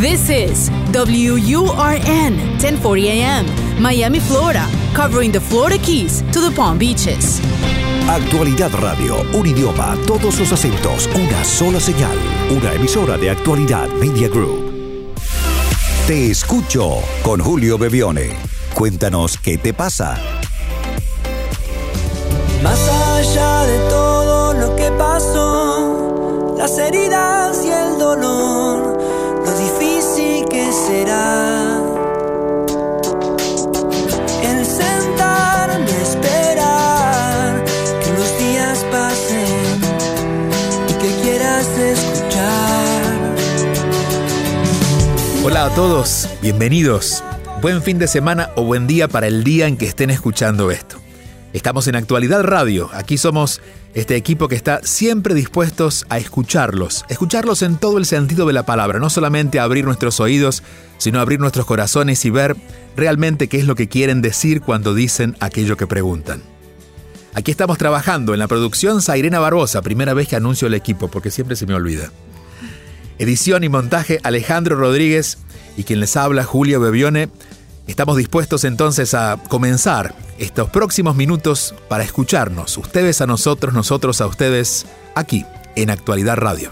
This is WURN 1040 AM, Miami, Florida, covering the Florida Keys to the Palm Beaches. Actualidad Radio, un idioma, todos los acentos, una sola señal, una emisora de Actualidad Media Group. Te escucho con Julio Bebione. Cuéntanos qué te pasa. Más allá de todo lo que pasó, las heridas y el dolor, que será. El sentarme a esperar que los días pasen y que quieras escuchar. Hola a todos, bienvenidos. Buen fin de semana o buen día para el día en que estén escuchando esto. Estamos en Actualidad Radio. Aquí somos este equipo que está siempre dispuestos a escucharlos. Escucharlos en todo el sentido de la palabra. No solamente abrir nuestros oídos, sino abrir nuestros corazones y ver realmente qué es lo que quieren decir cuando dicen aquello que preguntan. Aquí estamos trabajando en la producción Sairena Barbosa, primera vez que anuncio el equipo porque siempre se me olvida. Edición y montaje Alejandro Rodríguez y quien les habla Julio Bebione. Estamos dispuestos entonces a comenzar estos próximos minutos para escucharnos, ustedes a nosotros, nosotros a ustedes, aquí en Actualidad Radio.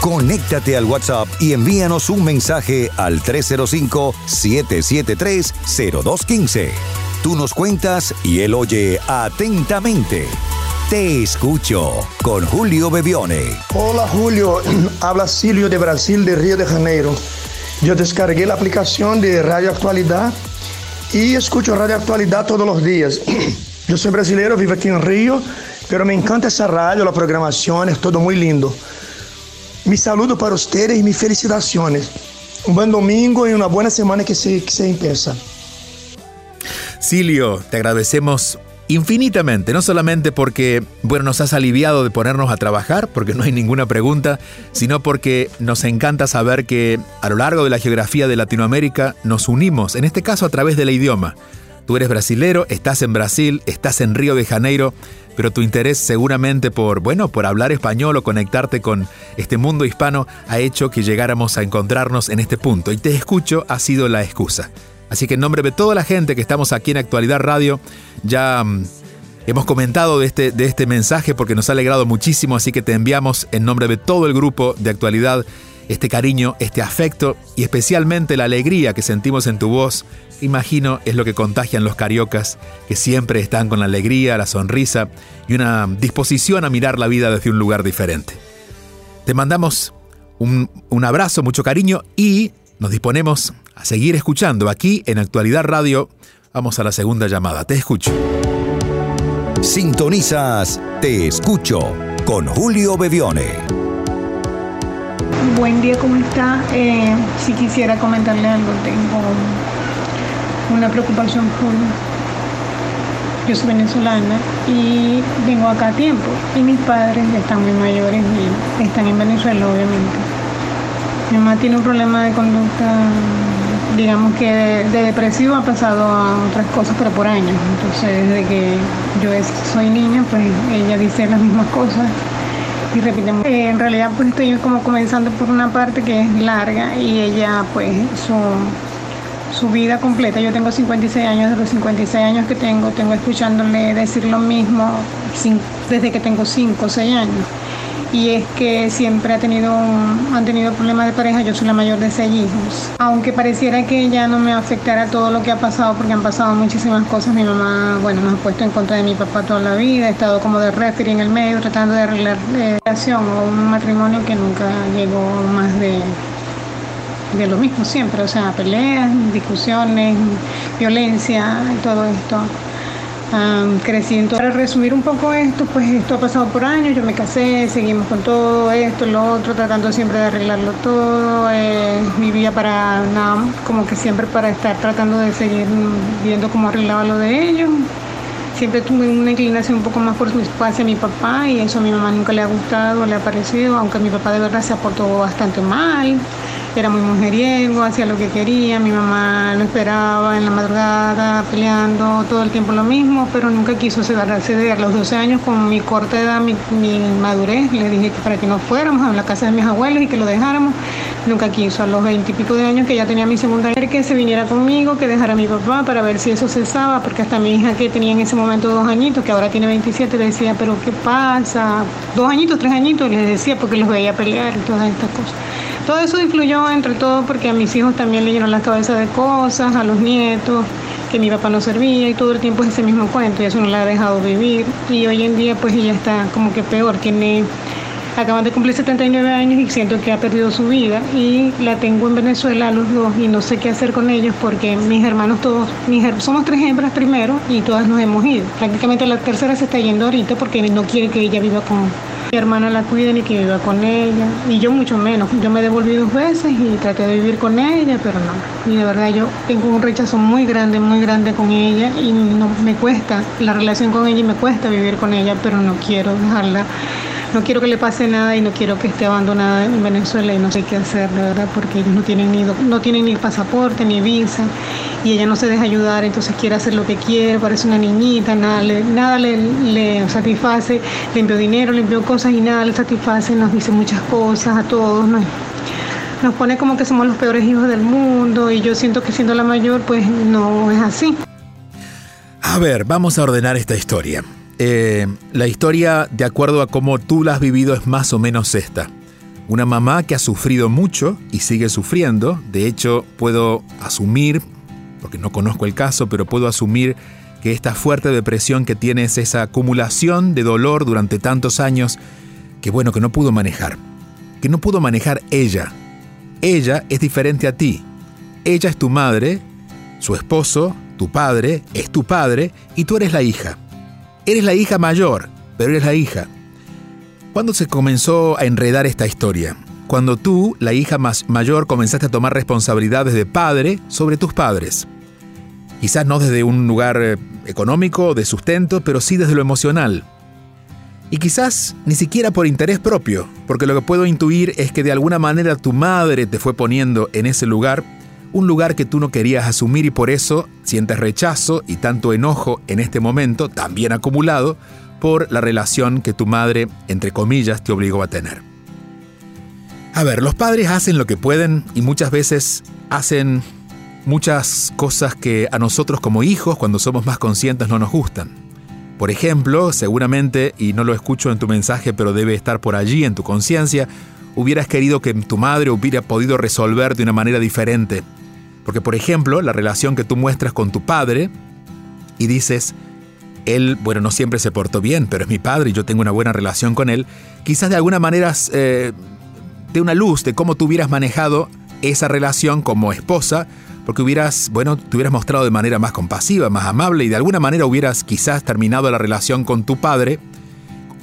Conéctate al WhatsApp y envíanos un mensaje al 305-773-0215. Tú nos cuentas y él oye atentamente. Te escucho con Julio Bebione. Hola Julio, habla Silvio de Brasil, de Río de Janeiro. Yo descargué la aplicación de Radio Actualidad y escucho Radio Actualidad todos los días. Yo soy brasileño, vivo aquí en Río, pero me encanta esa radio, la programación, es todo muy lindo. Mi saludo para ustedes y mis felicitaciones. Un buen domingo y una buena semana que se, que empieza. Silio, te agradecemos infinitamente, no solamente porque, bueno, nos has aliviado de ponernos a trabajar, porque no hay ninguna pregunta, sino porque nos encanta saber que a lo largo de la geografía de Latinoamérica nos unimos, en este caso a través del idioma. Tú eres brasilero, estás en Brasil, estás en Río de Janeiro, pero tu interés seguramente por, bueno, por hablar español o conectarte con este mundo hispano ha hecho que llegáramos a encontrarnos en este punto. Y te escucho ha sido la excusa. Así que en nombre de toda la gente que estamos aquí en Actualidad Radio, ya mm, hemos comentado de este, de este mensaje porque nos ha alegrado muchísimo, así que te enviamos en nombre de todo el grupo de Actualidad este cariño, este afecto y especialmente la alegría que sentimos en tu voz. Imagino es lo que contagian los cariocas, que siempre están con la alegría, la sonrisa y una disposición a mirar la vida desde un lugar diferente. Te mandamos un, un abrazo, mucho cariño y nos disponemos a seguir escuchando aquí en Actualidad Radio. Vamos a la segunda llamada. Te escucho. Sintonizas Te escucho con Julio Bebione. Buen día, ¿cómo está? Eh, si quisiera comentarle algo, tengo una preocupación full. Yo soy venezolana y vengo acá a tiempo y mis padres ya están muy mayores y están en Venezuela, obviamente. Mi mamá tiene un problema de conducta, digamos que de, de depresivo ha pasado a otras cosas, pero por años. Entonces, desde que yo soy niña, pues ella dice las mismas cosas y repitemos. Eh, en realidad pues estoy como comenzando por una parte que es larga y ella pues su, su vida completa. Yo tengo 56 años, de los 56 años que tengo, tengo escuchándole decir lo mismo desde que tengo 5 o 6 años. Y es que siempre ha tenido, han tenido problemas de pareja, yo soy la mayor de seis hijos. Aunque pareciera que ya no me afectara todo lo que ha pasado, porque han pasado muchísimas cosas, mi mamá, bueno, nos ha puesto en contra de mi papá toda la vida, he estado como de referee en el medio tratando de arreglar eh, relación o un matrimonio que nunca llegó más de, de lo mismo siempre, o sea, peleas, discusiones, violencia todo esto. En todo. Para resumir un poco esto, pues esto ha pasado por años, yo me casé, seguimos con todo esto, lo otro, tratando siempre de arreglarlo todo, eh, vivía para nada, como que siempre para estar tratando de seguir viendo cómo arreglaba lo de ellos. Siempre tuve una inclinación un poco más por hacia mi papá y eso a mi mamá nunca le ha gustado, le ha parecido, aunque mi papá de verdad se aportó bastante mal. Era muy mujeriego, hacía lo que quería, mi mamá lo esperaba en la madrugada, peleando todo el tiempo lo mismo, pero nunca quiso ceder. A los 12 años, con mi corta edad, mi, madurez, le dije que para que nos fuéramos a la casa de mis abuelos y que lo dejáramos. Nunca quiso. A los 20 y pico de años que ya tenía mi segunda hija, que se viniera conmigo, que dejara a mi papá para ver si eso cesaba, porque hasta mi hija que tenía en ese momento dos añitos, que ahora tiene 27, le decía, pero ¿qué pasa? Dos añitos, tres añitos, les decía porque los veía pelear y todas estas cosas. Todo eso influyó entre todo porque a mis hijos también le llenaron la cabeza de cosas, a los nietos, que mi papá no servía y todo el tiempo es ese mismo cuento y eso no la ha dejado vivir. Y hoy en día pues ella está como que peor, tiene acaban de cumplir 79 años y siento que ha perdido su vida y la tengo en Venezuela a los dos y no sé qué hacer con ellos porque mis hermanos todos, mis, somos tres hembras primero y todas nos hemos ido. Prácticamente la tercera se está yendo ahorita porque no quiere que ella viva con, mi hermana la cuide ni que viva con ella. Y yo mucho menos. Yo me devolví dos veces y traté de vivir con ella, pero no. Y de verdad yo tengo un rechazo muy grande, muy grande con ella y no me cuesta la relación con ella y me cuesta vivir con ella, pero no quiero dejarla no quiero que le pase nada y no quiero que esté abandonada en Venezuela y no sé qué hacer, de verdad, porque ellos no tienen ni, no tienen ni pasaporte ni visa y ella no se deja ayudar, entonces quiere hacer lo que quiere, parece una niñita, nada le, nada le, satisface, le envió dinero, le envió cosas y nada le satisface, nos dice muchas cosas a todos, nos, nos pone como que somos los peores hijos del mundo y yo siento que siendo la mayor pues no es así. A ver, vamos a ordenar esta historia. Eh, la historia, de acuerdo a cómo tú la has vivido, es más o menos esta. Una mamá que ha sufrido mucho y sigue sufriendo. De hecho, puedo asumir, porque no conozco el caso, pero puedo asumir que esta fuerte depresión que tiene es esa acumulación de dolor durante tantos años que bueno, que no pudo manejar. Que no pudo manejar ella. Ella es diferente a ti. Ella es tu madre, su esposo, tu padre, es tu padre y tú eres la hija. Eres la hija mayor, pero eres la hija. ¿Cuándo se comenzó a enredar esta historia? Cuando tú, la hija más mayor, comenzaste a tomar responsabilidades de padre sobre tus padres. Quizás no desde un lugar eh, económico, de sustento, pero sí desde lo emocional. Y quizás ni siquiera por interés propio, porque lo que puedo intuir es que de alguna manera tu madre te fue poniendo en ese lugar un lugar que tú no querías asumir y por eso sientes rechazo y tanto enojo en este momento, también acumulado, por la relación que tu madre, entre comillas, te obligó a tener. A ver, los padres hacen lo que pueden y muchas veces hacen muchas cosas que a nosotros como hijos, cuando somos más conscientes, no nos gustan. Por ejemplo, seguramente, y no lo escucho en tu mensaje, pero debe estar por allí en tu conciencia, hubieras querido que tu madre hubiera podido resolver de una manera diferente porque, por ejemplo, la relación que tú muestras con tu padre y dices, él, bueno, no siempre se portó bien, pero es mi padre y yo tengo una buena relación con él, quizás de alguna manera eh, de una luz de cómo tú hubieras manejado esa relación como esposa, porque hubieras, bueno, te hubieras mostrado de manera más compasiva, más amable y de alguna manera hubieras quizás terminado la relación con tu padre,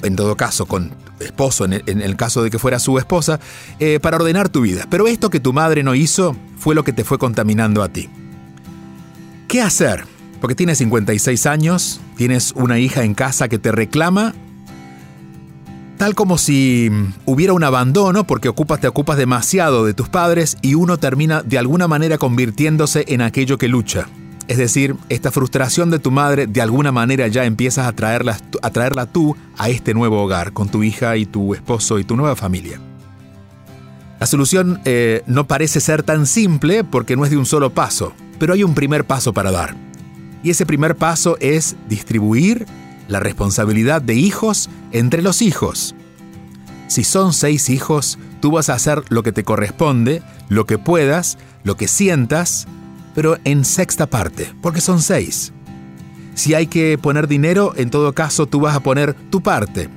en todo caso con esposo, en el, caso de que fuera su esposa, eh, para ordenar tu vida. Pero esto que tu madre no hizo fue lo que te fue contaminando a ti. ¿Qué hacer? Porque tienes 56 años, tienes una hija en casa que te reclama, tal como si hubiera un abandono porque ocupas, te ocupas demasiado de tus padres y uno termina de alguna manera convirtiéndose en aquello que lucha. Es decir, esta frustración de tu madre de alguna manera ya empiezas a traerla, a traerla tú a este nuevo hogar, con tu hija y tu esposo y tu nueva familia. La solución eh, no parece ser tan simple porque no es de un solo paso, pero hay un primer paso para dar. Y ese primer paso es distribuir la responsabilidad de hijos entre los hijos. Si son seis hijos, tú vas a hacer lo que te corresponde, lo que puedas, lo que sientas, pero en sexta parte, porque son seis. Si hay que poner dinero, en todo caso tú vas a poner tu parte.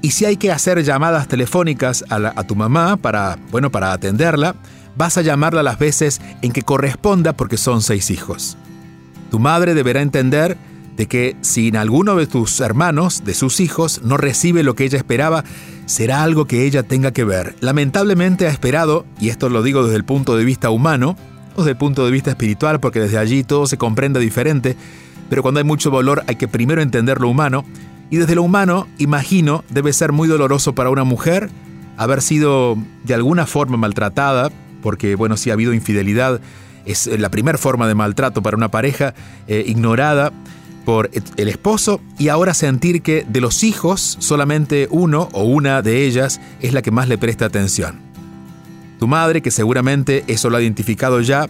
Y si hay que hacer llamadas telefónicas a, tu mamá para, bueno, para atenderla, vas a llamarla las veces en que corresponda porque son seis hijos. Tu madre deberá entender de que si en alguno de tus hermanos, de sus hijos, no recibe lo que ella esperaba, será algo que ella tenga que ver. Lamentablemente ha esperado, y esto lo digo desde el punto de vista humano, desde punto de vista espiritual, porque desde allí todo se comprende diferente, pero cuando hay mucho dolor hay que primero entender lo humano, y desde lo humano, imagino, debe ser muy doloroso para una mujer haber sido de alguna forma maltratada porque bueno, si ha habido infidelidad, es la primera forma de maltrato para una pareja eh, ignorada por el esposo y ahora sentir que de los hijos solamente uno o una de ellas es la que más le presta atención. Tu madre, que seguramente eso lo ha identificado ya,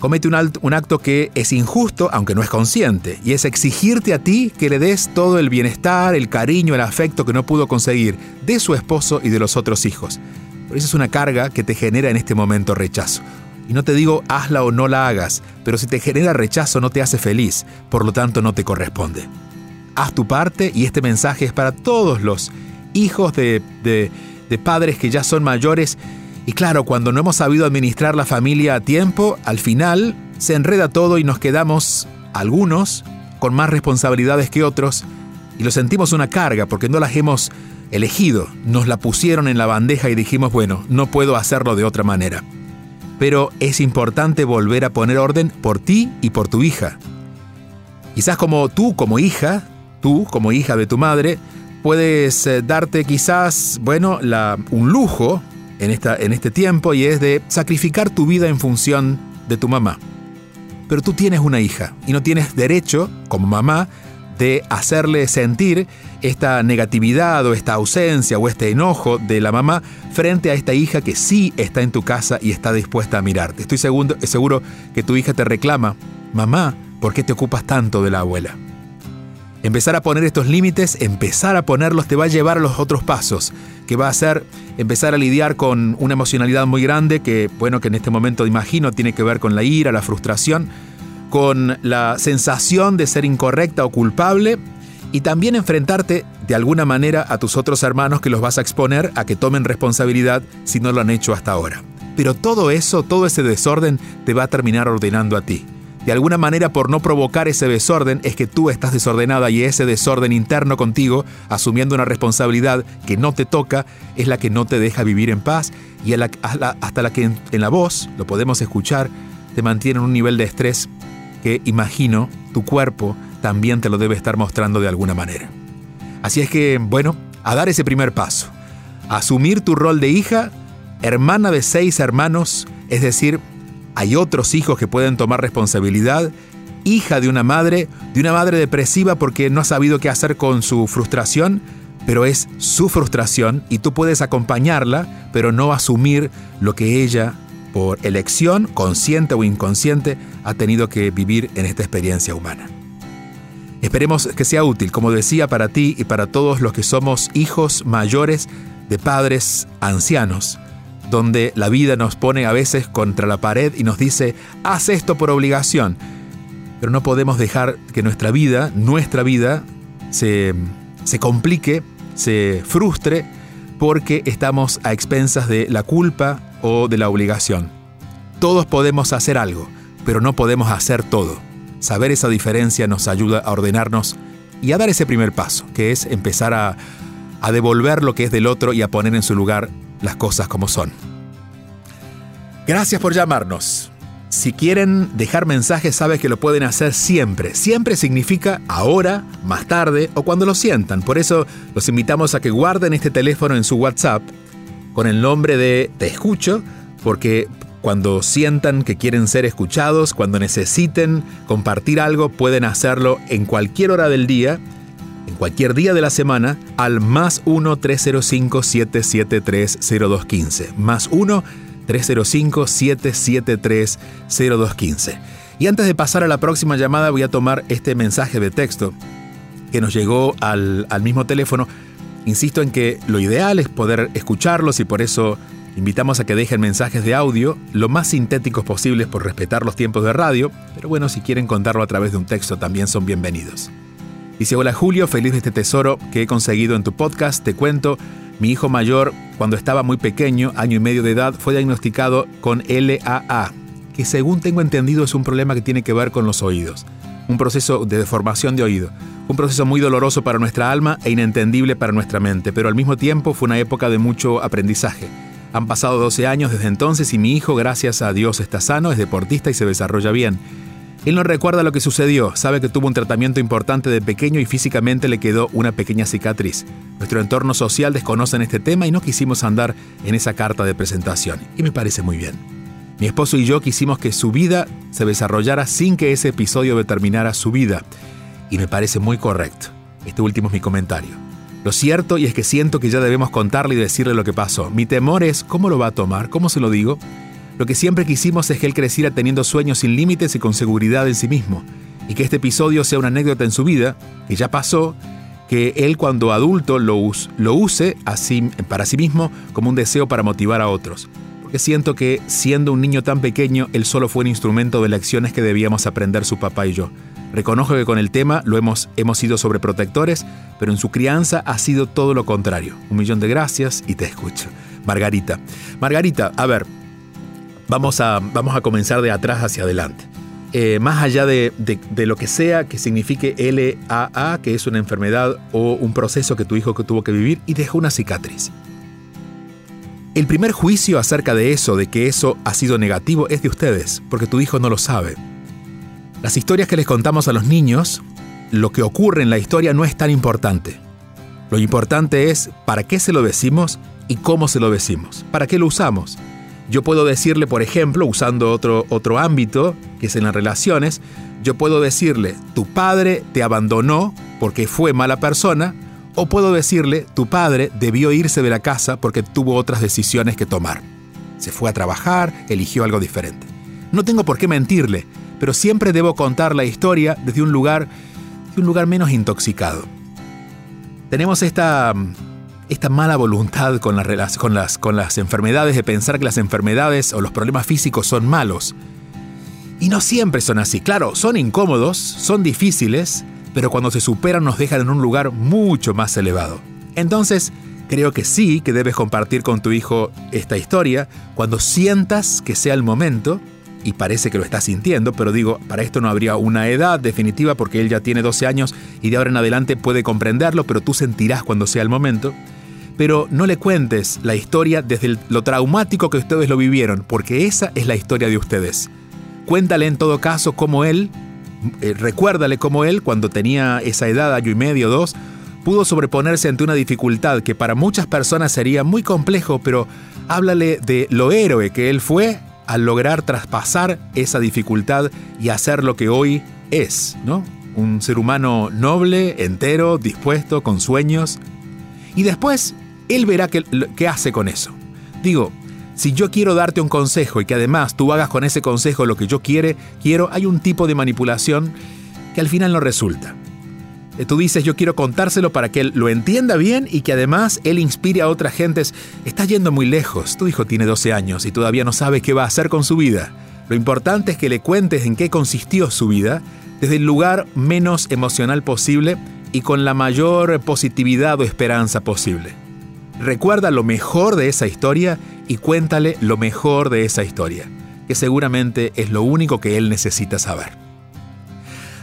comete un, acto que es injusto, aunque no es consciente, y es exigirte a ti que le des todo el bienestar, el cariño, el afecto que no pudo conseguir de su esposo y de los otros hijos. Por eso es una carga que te genera en este momento rechazo. Y no te digo hazla o no la hagas, pero si te genera rechazo no te hace feliz, por lo tanto no te corresponde. Haz tu parte y este mensaje es para todos los hijos de, de, de padres que ya son mayores y claro, cuando no hemos sabido administrar la familia a tiempo, al final se enreda todo y nos quedamos, algunos, con más responsabilidades que otros, y lo sentimos una carga porque no las hemos elegido, nos la pusieron en la bandeja y dijimos, bueno, no puedo hacerlo de otra manera. Pero es importante volver a poner orden por ti y por tu hija. Quizás como tú como hija, tú como hija de tu madre, puedes eh, darte quizás, bueno, la, un lujo en, esta, en este tiempo y es de sacrificar tu vida en función de tu mamá. Pero tú tienes una hija y no tienes derecho, como mamá, de hacerle sentir esta negatividad o esta ausencia o este enojo de la mamá frente a esta hija que sí está en tu casa y está dispuesta a mirarte. Estoy seguro, seguro que tu hija te reclama, mamá, ¿por qué te ocupas tanto de la abuela? Empezar a poner estos límites, empezar a ponerlos te va a llevar a los otros pasos, que va a ser empezar a lidiar con una emocionalidad muy grande que, bueno, que en este momento imagino tiene que ver con la ira, la frustración, con la sensación de ser incorrecta o culpable y también enfrentarte de alguna manera a tus otros hermanos que los vas a exponer a que tomen responsabilidad si no lo han hecho hasta ahora. Pero todo eso, todo ese desorden te va a terminar ordenando a ti. De alguna manera, por no provocar ese desorden, es que tú estás desordenada y ese desorden interno contigo, asumiendo una responsabilidad que no te toca, es la que no te deja vivir en paz y hasta la que en, la voz, lo podemos escuchar, te mantiene en un nivel de estrés que imagino tu cuerpo también te lo debe estar mostrando de alguna manera. Así es que, bueno, a dar ese primer paso. asumir tu rol de hija, hermana de seis hermanos, es decir, hay otros hijos que pueden tomar responsabilidad, hija de una madre, de una madre depresiva porque no ha sabido qué hacer con su frustración, pero es su frustración y tú puedes acompañarla, pero no asumir lo que ella, por elección, consciente o inconsciente, ha tenido que vivir en esta experiencia humana. Esperemos que sea útil, como decía, para ti y para todos los que somos hijos mayores de padres ancianos donde la vida nos pone a veces contra la pared y nos dice, haz esto por obligación. Pero no podemos dejar que nuestra vida, nuestra vida, se, se complique, se frustre, porque estamos a expensas de la culpa o de la obligación. Todos podemos hacer algo, pero no podemos hacer todo. Saber esa diferencia nos ayuda a ordenarnos y a dar ese primer paso, que es empezar a, a devolver lo que es del otro y a poner en su lugar las cosas como son. Gracias por llamarnos. Si quieren dejar mensajes, sabes que lo pueden hacer siempre. Siempre significa ahora, más tarde o cuando lo sientan. Por eso los invitamos a que guarden este teléfono en su WhatsApp con el nombre de Te escucho, porque cuando sientan que quieren ser escuchados, cuando necesiten compartir algo, pueden hacerlo en cualquier hora del día en cualquier día de la semana al más 1-305-773-0215. Más 1-305-773-0215. Y antes de pasar a la próxima llamada voy a tomar este mensaje de texto que nos llegó al, al mismo teléfono. Insisto en que lo ideal es poder escucharlos y por eso invitamos a que dejen mensajes de audio lo más sintéticos posibles por respetar los tiempos de radio, pero bueno, si quieren contarlo a través de un texto también son bienvenidos. Dice, hola Julio, feliz de este tesoro que he conseguido en tu podcast. Te cuento, mi hijo mayor, cuando estaba muy pequeño, año y medio de edad, fue diagnosticado con LAA, que según tengo entendido es un problema que tiene que ver con los oídos. Un proceso de deformación de oído. Un proceso muy doloroso para nuestra alma e inentendible para nuestra mente, pero al mismo tiempo fue una época de mucho aprendizaje. Han pasado 12 años desde entonces y mi hijo, gracias a Dios, está sano, es deportista y se desarrolla bien. Él no recuerda lo que sucedió, sabe que tuvo un tratamiento importante de pequeño y físicamente le quedó una pequeña cicatriz. Nuestro entorno social desconoce este tema y no quisimos andar en esa carta de presentación, y me parece muy bien. Mi esposo y yo quisimos que su vida se desarrollara sin que ese episodio determinara su vida. Y me parece muy correcto. Este último es mi comentario. Lo cierto y es que siento que ya debemos contarle y decirle lo que pasó. Mi temor es cómo lo va a tomar, cómo se lo digo. Lo que siempre quisimos es que él creciera teniendo sueños sin límites y con seguridad en sí mismo. Y que este episodio sea una anécdota en su vida, que ya pasó, que él cuando adulto lo, lo use así, para sí mismo como un deseo para motivar a otros siento que siendo un niño tan pequeño, él solo fue un instrumento de lecciones que debíamos aprender su papá y yo. Reconozco que con el tema lo hemos, hemos sido sobreprotectores, pero en su crianza ha sido todo lo contrario. Un millón de gracias y te escucho. Margarita. Margarita, a ver, vamos a, vamos a comenzar de atrás hacia adelante. Eh, más allá de, de, lo que sea que signifique LAA, que es una enfermedad o un proceso que tu hijo tuvo que vivir y dejó una cicatriz. El primer juicio acerca de eso, de que eso ha sido negativo, es de ustedes, porque tu hijo no lo sabe. Las historias que les contamos a los niños, lo que ocurre en la historia no es tan importante. Lo importante es para qué se lo decimos y cómo se lo decimos, para qué lo usamos. Yo puedo decirle, por ejemplo, usando otro, otro ámbito, que es en las relaciones, yo puedo decirle, tu padre te abandonó porque fue mala persona, o puedo decirle, tu padre debió irse de la casa porque tuvo otras decisiones que tomar. Se fue a trabajar, eligió algo diferente. No tengo por qué mentirle, pero siempre debo contar la historia desde un lugar, un lugar menos intoxicado. Tenemos esta, esta mala voluntad con las, con, las, con las enfermedades de pensar que las enfermedades o los problemas físicos son malos. Y no siempre son así. Claro, son incómodos, son difíciles, pero cuando se superan nos dejan en un lugar mucho más elevado. Entonces, creo que sí que debes compartir con tu hijo esta historia cuando sientas que sea el momento, y parece que lo estás sintiendo, pero digo, para esto no habría una edad definitiva porque él ya tiene 12 años y de ahora en adelante puede comprenderlo, pero tú sentirás cuando sea el momento. Pero no le cuentes la historia desde lo traumático que ustedes lo vivieron, porque esa es la historia de ustedes. Cuéntale en todo caso cómo él eh, recuérdale cómo él, cuando tenía esa edad, año y medio, dos, pudo sobreponerse ante una dificultad que para muchas personas sería muy complejo, pero háblale de lo héroe que él fue al lograr traspasar esa dificultad y hacer lo que hoy es, ¿no? Un ser humano noble, entero, dispuesto, con sueños. Y después, él verá qué, hace con eso. Digo, si yo quiero darte un consejo y que además tú hagas con ese consejo lo que yo quiere, quiero, hay un tipo de manipulación que al final no resulta. Eh, tú dices, yo quiero contárselo para que él lo entienda bien y que además él inspire a otras gentes. Está yendo muy lejos. Tu hijo tiene 12 años y todavía no sabe qué va a hacer con su vida. Lo importante es que le cuentes en qué consistió su vida desde el lugar menos emocional posible y con la mayor positividad o esperanza posible. Recuerda lo mejor de esa historia y cuéntale lo mejor de esa historia, que seguramente es lo único que él necesita saber.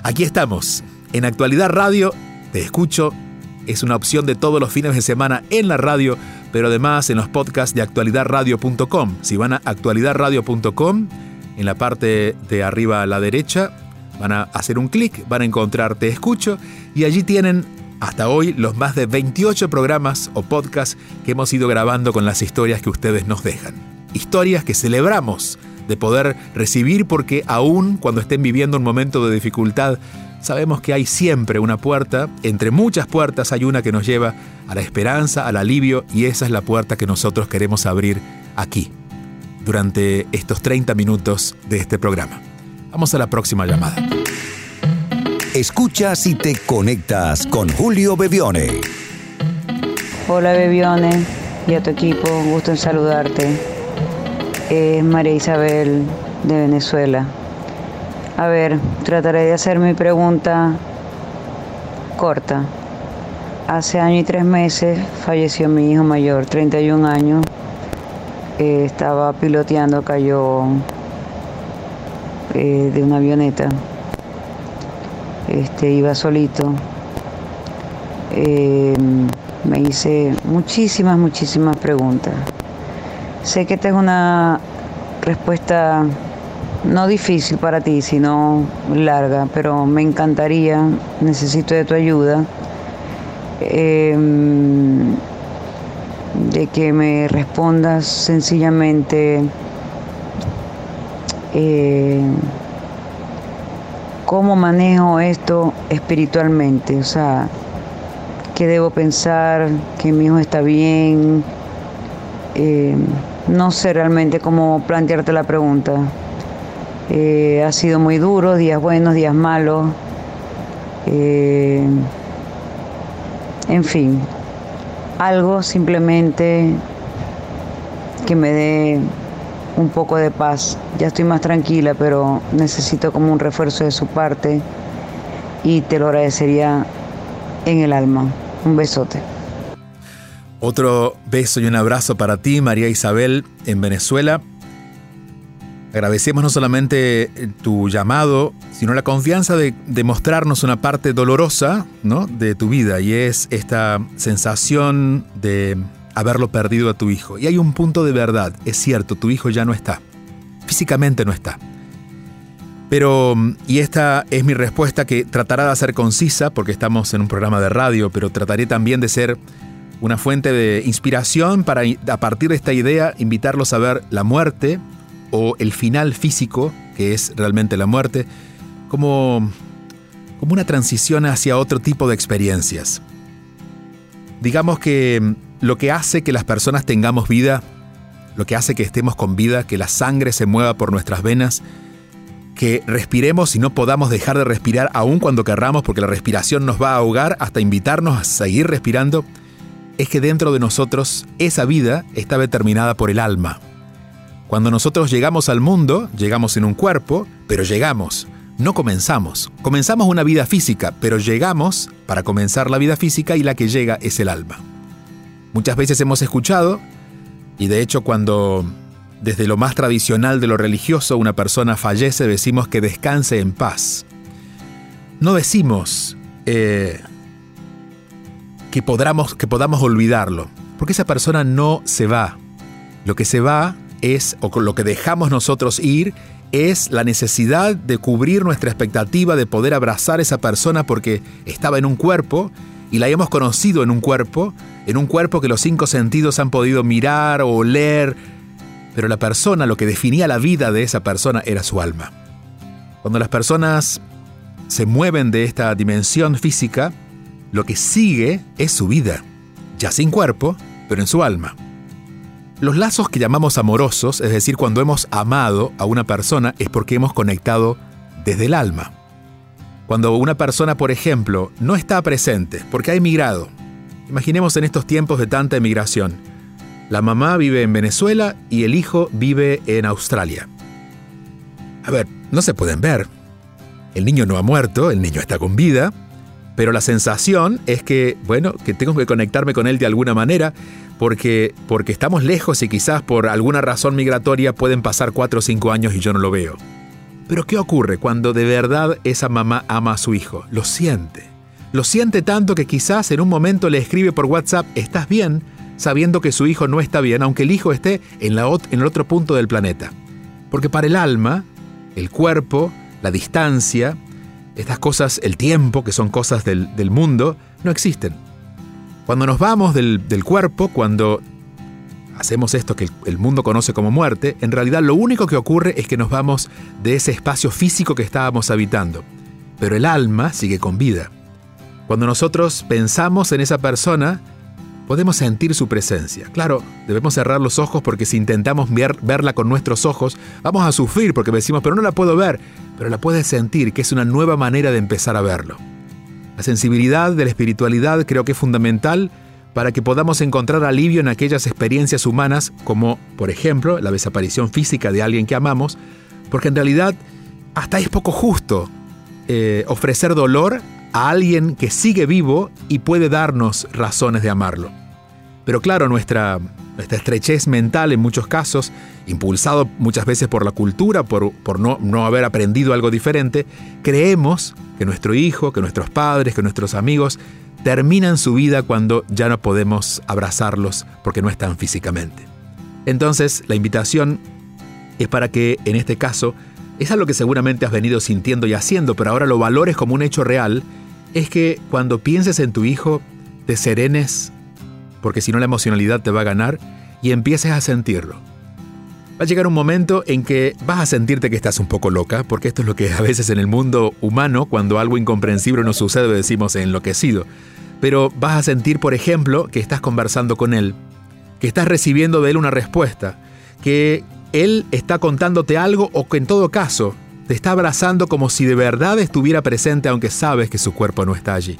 Aquí estamos, en Actualidad Radio, te escucho, es una opción de todos los fines de semana en la radio, pero además en los podcasts de actualidadradio.com. Si van a actualidadradio.com, en la parte de arriba a la derecha, van a hacer un clic, van a encontrar Te Escucho y allí tienen hasta hoy los más de 28 programas o podcasts que hemos ido grabando con las historias que ustedes nos dejan. Historias que celebramos de poder recibir porque aún cuando estén viviendo un momento de dificultad, sabemos que hay siempre una puerta, entre muchas puertas hay una que nos lleva a la esperanza, al alivio y esa es la puerta que nosotros queremos abrir aquí, durante estos 30 minutos de este programa. Vamos a la próxima llamada. Escuchas y te conectas con Julio Bebione. Hola Bebione y a tu equipo, gusto en saludarte. Es María Isabel de Venezuela. A ver, trataré de hacer mi pregunta corta. Hace año y tres meses falleció mi hijo mayor, 31 años. Eh, estaba piloteando, cayó eh, de una avioneta este, iba solito. Eh, me hice muchísimas, muchísimas preguntas. Sé que esta es una respuesta no difícil para ti, sino larga, pero me encantaría, necesito de tu ayuda, em, de que me respondas sencillamente eh, cómo manejo esto espiritualmente, o sea, qué debo pensar, que mi hijo está bien. Eh, no sé realmente cómo plantearte la pregunta. Eh, ha sido muy duro, días buenos, días malos. Eh, en fin, algo simplemente que me dé un poco de paz. Ya estoy más tranquila, pero necesito como un refuerzo de su parte y te lo agradecería en el alma. Un besote. Otro beso y un abrazo para ti, María Isabel, en Venezuela. Agradecemos no solamente tu llamado, sino la confianza de, de, mostrarnos una parte dolorosa ¿no? de tu vida y es esta sensación de haberlo perdido a tu hijo. Y hay un punto de verdad, es cierto, tu hijo ya no está, físicamente no está. Pero, y esta es mi respuesta que tratará de ser concisa, porque estamos en un programa de radio, pero trataré también de ser una fuente de inspiración para, a partir de esta idea, invitarlos a ver la muerte o el final físico, que es realmente la muerte, como, como una transición hacia otro tipo de experiencias. Digamos que lo que hace que las personas tengamos vida, lo que hace que estemos con vida, que la sangre se mueva por nuestras venas, que respiremos y no podamos dejar de respirar aun cuando querramos porque la respiración nos va a ahogar hasta invitarnos a seguir respirando, es que dentro de nosotros esa vida está determinada por el alma. Cuando nosotros llegamos al mundo, llegamos en un cuerpo, pero llegamos, no comenzamos. Comenzamos una vida física, pero llegamos para comenzar la vida física y la que llega es el alma. Muchas veces hemos escuchado, y de hecho cuando desde lo más tradicional de lo religioso una persona fallece, decimos que descanse en paz. No decimos eh, que, podamos, que podamos olvidarlo, porque esa persona no se va. Lo que se va es, o lo que dejamos nosotros ir, es la necesidad de cubrir nuestra expectativa de poder abrazar a esa persona porque estaba en un cuerpo y la hemos conocido en un cuerpo, en un cuerpo que los cinco sentidos han podido mirar o oler, pero la persona, lo que definía la vida de esa persona era su alma. Cuando las personas se mueven de esta dimensión física, lo que sigue es su vida, ya sin cuerpo, pero en su alma. Los lazos que llamamos amorosos, es decir, cuando hemos amado a una persona, es porque hemos conectado desde el alma. Cuando una persona, por ejemplo, no está presente porque ha emigrado, imaginemos en estos tiempos de tanta emigración, la mamá vive en Venezuela y el hijo vive en Australia. A ver, no se pueden ver. El niño no ha muerto, el niño está con vida, pero la sensación es que, bueno, que tengo que conectarme con él de alguna manera, porque, porque estamos lejos y quizás por alguna razón migratoria pueden pasar cuatro o cinco años y yo no lo veo. Pero ¿qué ocurre cuando de verdad esa mamá ama a su hijo? Lo siente. Lo siente tanto que quizás en un momento le escribe por WhatsApp, ¿estás bien? sabiendo que su hijo no está bien, aunque el hijo esté en, la, el otro punto del planeta. Porque para el alma, el cuerpo, la distancia, estas cosas, el tiempo, que son cosas del, mundo, no existen. Cuando nos vamos del cuerpo, cuando hacemos esto que el, mundo conoce como muerte, en realidad lo único que ocurre es que nos vamos de ese espacio físico que estábamos habitando. Pero el alma sigue con vida. Cuando nosotros pensamos en esa persona, podemos sentir su presencia. Claro, debemos cerrar los ojos porque si intentamos ver, verla con nuestros ojos, vamos a sufrir porque decimos, pero no la puedo ver, pero la puedes sentir, que es una nueva manera de empezar a verlo. La sensibilidad de la espiritualidad creo que es fundamental para que podamos encontrar alivio en aquellas experiencias humanas como, por ejemplo, la desaparición física de alguien que amamos, porque en realidad hasta es poco justo eh, ofrecer dolor a alguien que sigue vivo y puede darnos razones de amarlo. Pero claro, nuestra, estrechez mental en muchos casos, impulsado muchas veces por la cultura, por, por no, no haber aprendido algo diferente, creemos que nuestro hijo, que nuestros padres, que nuestros amigos terminan su vida cuando ya no podemos abrazarlos porque no están físicamente. Entonces, la invitación es para que, en este caso, es algo que seguramente has venido sintiendo y haciendo, pero ahora lo valores como un hecho real, es que cuando pienses en tu hijo, te serenes porque si no la emocionalidad te va a ganar y empieces a sentirlo. Va a llegar un momento en que vas a sentirte que estás un poco loca, porque esto es lo que a veces en el mundo humano, cuando algo incomprensible nos sucede, decimos enloquecido. Pero vas a sentir, por ejemplo, que estás conversando con él, que estás recibiendo de él una respuesta, que él está contándote algo o que en todo caso te está abrazando como si de verdad estuviera presente aunque sabes que su cuerpo no está allí.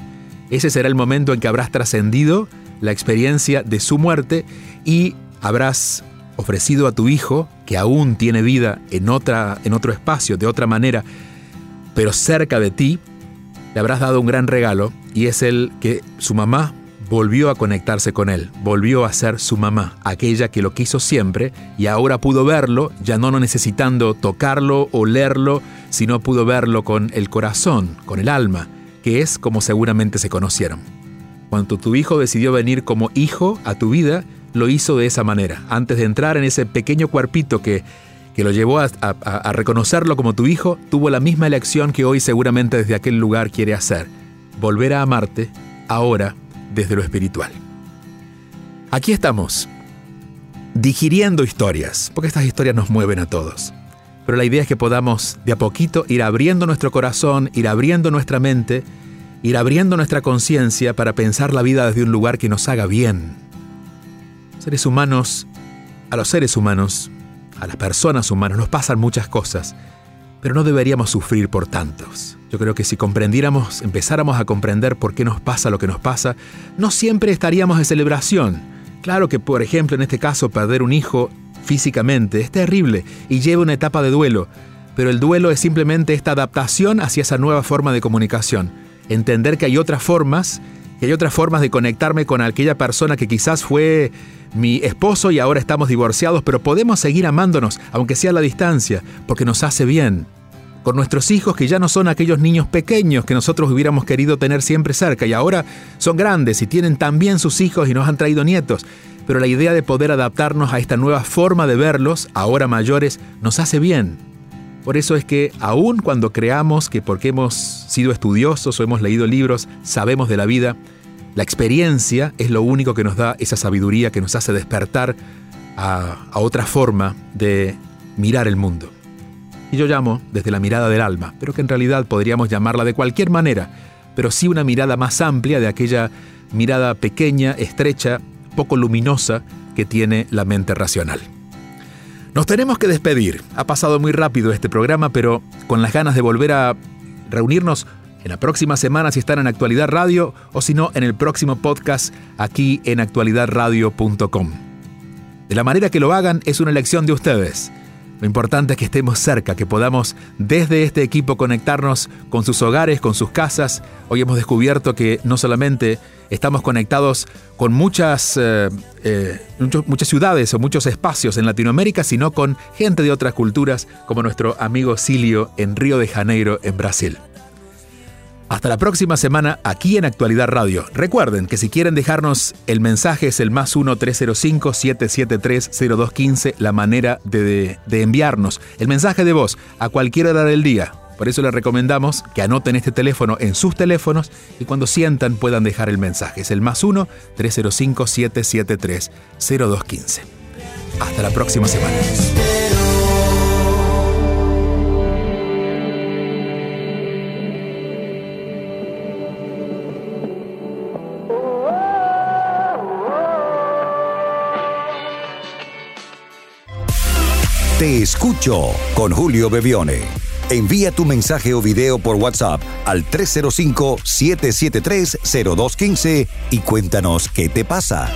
Ese será el momento en que habrás trascendido la experiencia de su muerte y habrás ofrecido a tu hijo, que aún tiene vida en, otra, en otro espacio, de otra manera, pero cerca de ti, le habrás dado un gran regalo y es el que su mamá volvió a conectarse con él, volvió a ser su mamá, aquella que lo quiso siempre y ahora pudo verlo, ya no necesitando tocarlo o leerlo, sino pudo verlo con el corazón, con el alma, que es como seguramente se conocieron. Cuando tu hijo decidió venir como hijo a tu vida, lo hizo de esa manera. Antes de entrar en ese pequeño cuerpito que, que lo llevó a, a reconocerlo como tu hijo, tuvo la misma elección que hoy seguramente desde aquel lugar quiere hacer. Volver a amarte ahora desde lo espiritual. Aquí estamos, digiriendo historias, porque estas historias nos mueven a todos. Pero la idea es que podamos de a poquito ir abriendo nuestro corazón, ir abriendo nuestra mente, ir abriendo nuestra conciencia para pensar la vida desde un lugar que nos haga bien, seres humanos, a los seres humanos, a las personas humanas nos pasan muchas cosas, pero no deberíamos sufrir por tantos. Yo creo que si comprendiéramos, empezáramos a comprender por qué nos pasa lo que nos pasa, no siempre estaríamos de celebración. Claro que, por ejemplo, en este caso, perder un hijo físicamente es terrible y lleva una etapa de duelo, pero el duelo es simplemente esta adaptación hacia esa nueva forma de comunicación. Entender que hay otras formas, que hay otras formas de conectarme con aquella persona que quizás fue mi esposo y ahora estamos divorciados, pero podemos seguir amándonos, aunque sea a la distancia, porque nos hace bien. Con nuestros hijos que ya no son aquellos niños pequeños que nosotros hubiéramos querido tener siempre cerca y ahora son grandes y tienen también sus hijos y nos han traído nietos. Pero la idea de poder adaptarnos a esta nueva forma de verlos, ahora mayores, nos hace bien. Por eso es que aun cuando creamos que porque hemos sido estudiosos o hemos leído libros, sabemos de la vida, la experiencia es lo único que nos da esa sabiduría que nos hace despertar a, otra forma de mirar el mundo. Y yo llamo desde la mirada del alma, pero que en realidad podríamos llamarla de cualquier manera, pero sí una mirada más amplia de aquella mirada pequeña, estrecha, poco luminosa que tiene la mente racional. Nos tenemos que despedir. Ha pasado muy rápido este programa, pero con las ganas de volver a reunirnos en la próxima semana si están en Actualidad Radio o si no en el próximo podcast aquí en actualidadradio.com. De la manera que lo hagan es una elección de ustedes. Lo importante es que estemos cerca, que podamos desde este equipo conectarnos con sus hogares, con sus casas. Hoy hemos descubierto que no solamente estamos conectados con muchas, eh, eh, muchas ciudades o muchos espacios en Latinoamérica, sino con gente de otras culturas, como nuestro amigo Silio en Río de Janeiro, en Brasil. Hasta la próxima semana aquí en Actualidad Radio. Recuerden que si quieren dejarnos el mensaje es el más 1-305-773-0215, la manera de, de enviarnos el mensaje de voz a cualquier hora del día. Por eso les recomendamos que anoten este teléfono en sus teléfonos y cuando sientan puedan dejar el mensaje. Es el más 1-305-773-0215. Hasta la próxima semana. Te escucho con Julio Bebione. Envía tu mensaje o video por WhatsApp al 305-773-0215 y cuéntanos qué te pasa.